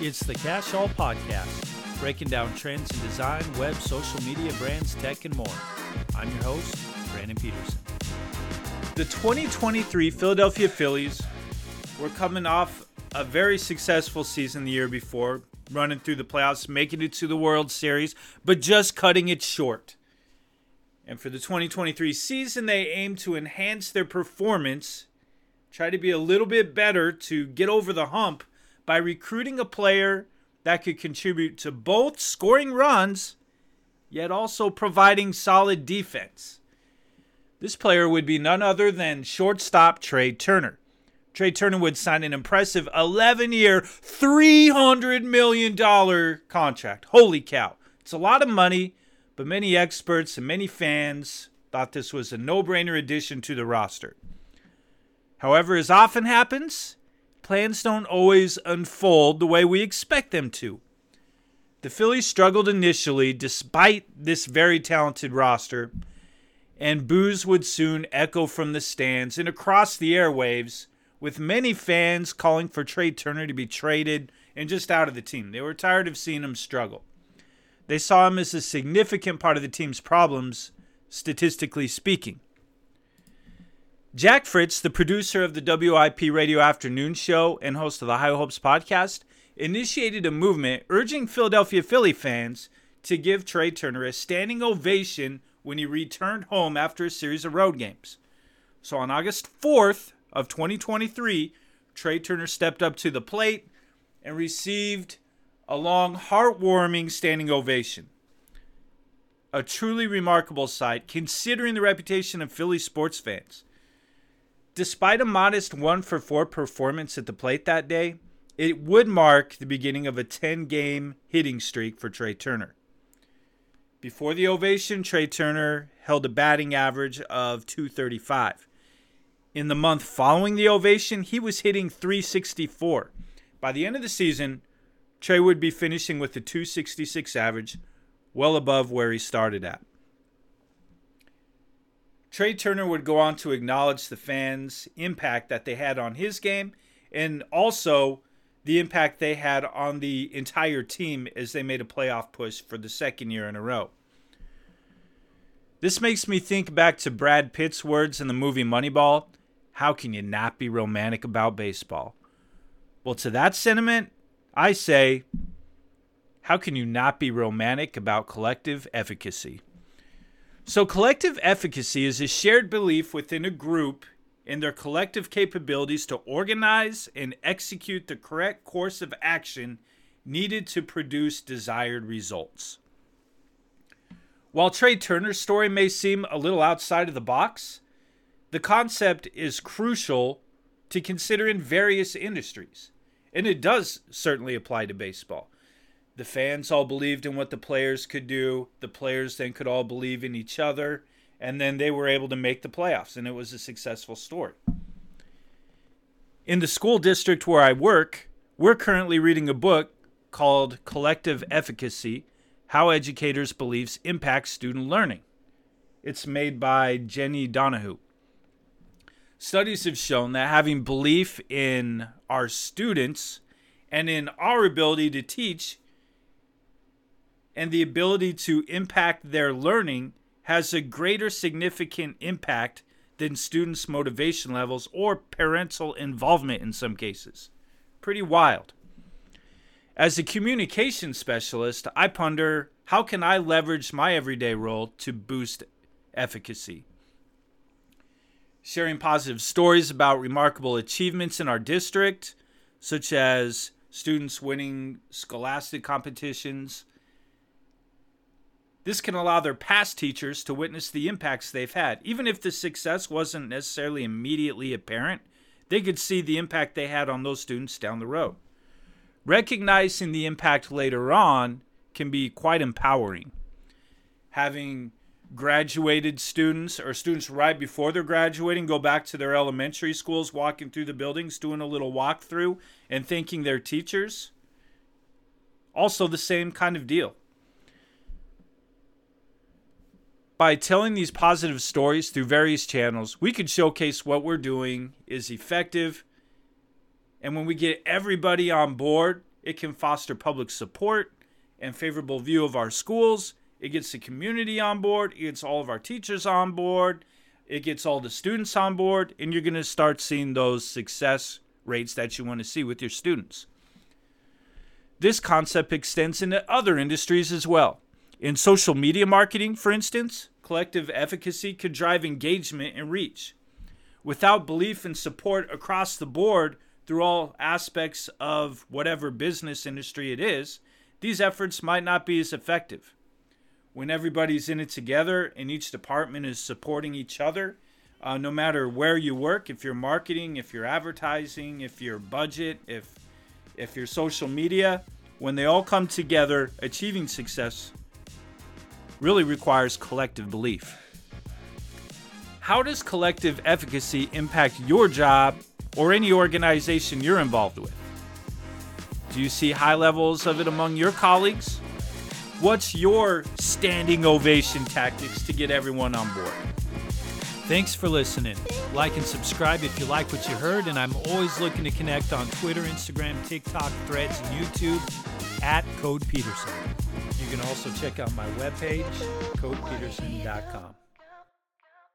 It's the Cash All Podcast, breaking down trends in design, web, social media, brands, tech, and more. I'm your host, Brandon Peterson. The 2023 Philadelphia Phillies were coming off a very successful season the year before, running through the playoffs, making it to the World Series, but just cutting it short. And for the 2023 season, they aim to enhance their performance, try to be a little bit better to get over the hump by recruiting a player that could contribute to both scoring runs, yet also providing solid defense. This player would be none other than shortstop Trea Turner. Trea Turner would sign an impressive 11 year, $300 million contract. Holy cow. It's a lot of money, but many experts and many fans thought this was a no brainer addition to the roster. However, as often happens, plans don't always unfold the way we expect them to. The Phillies struggled initially despite this very talented roster, and boos would soon echo from the stands and across the airwaves with many fans calling for Trea Turner to be traded and just out of the team. They were tired of seeing him struggle. They saw him as a significant part of the team's problems, statistically speaking. Jack Fritz, the producer of the WIP Radio Afternoon Show and host of the High Hopes podcast, initiated a movement urging Philadelphia Philly fans to give Trea Turner a standing ovation when he returned home after a series of road games. So on August 4th, of 2023, Trea Turner stepped up to the plate and received a long, heartwarming standing ovation. A truly remarkable sight, considering the reputation of Philly sports fans. Despite a modest 1 for 4 performance at the plate that day, it would mark the beginning of a 10 game hitting streak for Trea Turner. Before the ovation, Trea Turner held a batting average of 235. In the month following the ovation, he was hitting 364. By the end of the season, Trea would be finishing with a 266 average, well above where he started at. Trea Turner would go on to acknowledge the fans' impact that they had on his game and also the impact they had on the entire team as they made a playoff push for the second year in a row. This makes me think back to Brad Pitt's words in the movie Moneyball how can you not be romantic about baseball? Well, to that sentiment, I say, how can you not be romantic about collective efficacy? So, collective efficacy is a shared belief within a group in their collective capabilities to organize and execute the correct course of action needed to produce desired results. While Trea Turner's story may seem a little outside of the box, the concept is crucial to consider in various industries. And it does certainly apply to baseball. The fans all believed in what the players could do. The players then could all believe in each other. And then they were able to make the playoffs. And it was a successful story. In the school district where I work, we're currently reading a book called Collective Efficacy How Educators' Beliefs Impact Student Learning. It's made by Jenni Donohoo studies have shown that having belief in our students and in our ability to teach and the ability to impact their learning has a greater significant impact than students' motivation levels or parental involvement in some cases. Pretty wild. As a communication specialist, I ponder how can I leverage my everyday role to boost efficacy? sharing positive stories about remarkable achievements in our district, such as students winning scholastic competitions. This can allow their past teachers to witness the impacts they've had. Even if the success wasn't necessarily immediately apparent, they could see the impact they had on those students down the road. Recognizing the impact later on can be quite empowering. Having graduated students or students right before they're graduating go back to their elementary schools, walking through the buildings, doing a little walkthrough, and thanking their teachers. Also, the same kind of deal. By telling these positive stories through various channels, we could showcase what we're doing is effective. And when we get everybody on board, it can foster public support and favorable view of our schools. It gets the community on board, it gets all of our teachers on board, it gets all the students on board, and you're going to start seeing those success rates that you want to see with your students. This concept extends into other industries as well. In social media marketing, for instance, collective efficacy could drive engagement and reach. Without belief and support across the board through all aspects of whatever business industry it is, these efforts might not be as effective. When everybody's in it together and each department is supporting each other, uh, no matter where you work, if you're marketing, if you're advertising, if you're budget, if if you're social media, when they all come together, achieving success really requires collective belief. How does collective efficacy impact your job or any organization you're involved with? Do you see high levels of it among your colleagues? What's your standing ovation tactics to get everyone on board? Thanks for listening. Like and subscribe if you like what you heard, and I'm always looking to connect on Twitter, Instagram, TikTok, Threads, and YouTube at Code Peterson. You can also check out my webpage, codepeterson.com.